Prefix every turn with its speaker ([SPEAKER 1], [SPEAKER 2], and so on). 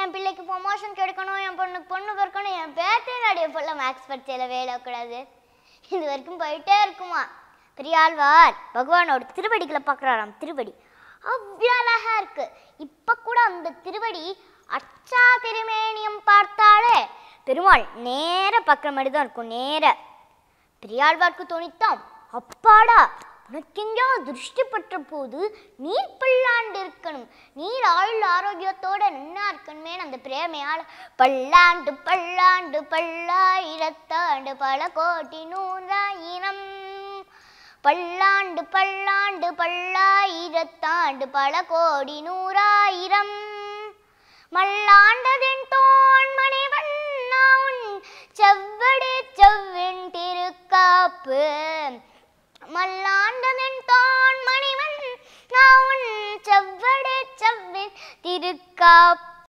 [SPEAKER 1] என் பிள்ளைக்கு ப்ரொமோஷன் கிடைக்கணும் என் பொண்ணுக்கு பொண்ணு பிறக்கணும் என் பேட்டை நடைய ஃபுல்லாக மேக்ஸ் படிச்சதில் வேலை கூடாது இது வரைக்கும் போயிட்டே இருக்குமா. பெரியாழ்வார் பகவானோட திருவடிகளை பார்க்குறாராம் திருவடி. அவ்வளோ அழகாக இருக்கு. இப்போ கூட அந்த திருவடி அச்சா திருமேனியம் பார்த்தாலே பெருமாள் நேர பார்க்குற மாதிரி தான் இருக்கும் நேர. பெரியாழ்வார்க்கு துணித்தான். அப்பாடா. உனக்கெங்கோ திருஷ்டி பற்ற போது நீர் பல்லாண்டு இருக்கணும் நீர் ஆயுள் ஆரோக்கியத்தோட நின்னா இருக்கணுமே அந்த பிரேமையால். பல்லாண்டு பல்லாண்டு பல்லாயிரத்தாண்டு பல கோடி நூறாயிரம். பல்லாண்டு பல்லாண்டு பல்லாயிரத்தாண்டு பல கோடி நூறாயிரம். மல்லாண்டதின் தோன்மணி வண்ணா உன் செவ்வடே செவ்வின் திருக்காப்பு. மல்லாண்டதன் தான் மணிவன் நான் செவ்வடே செவ்வின். திருக்காப்பு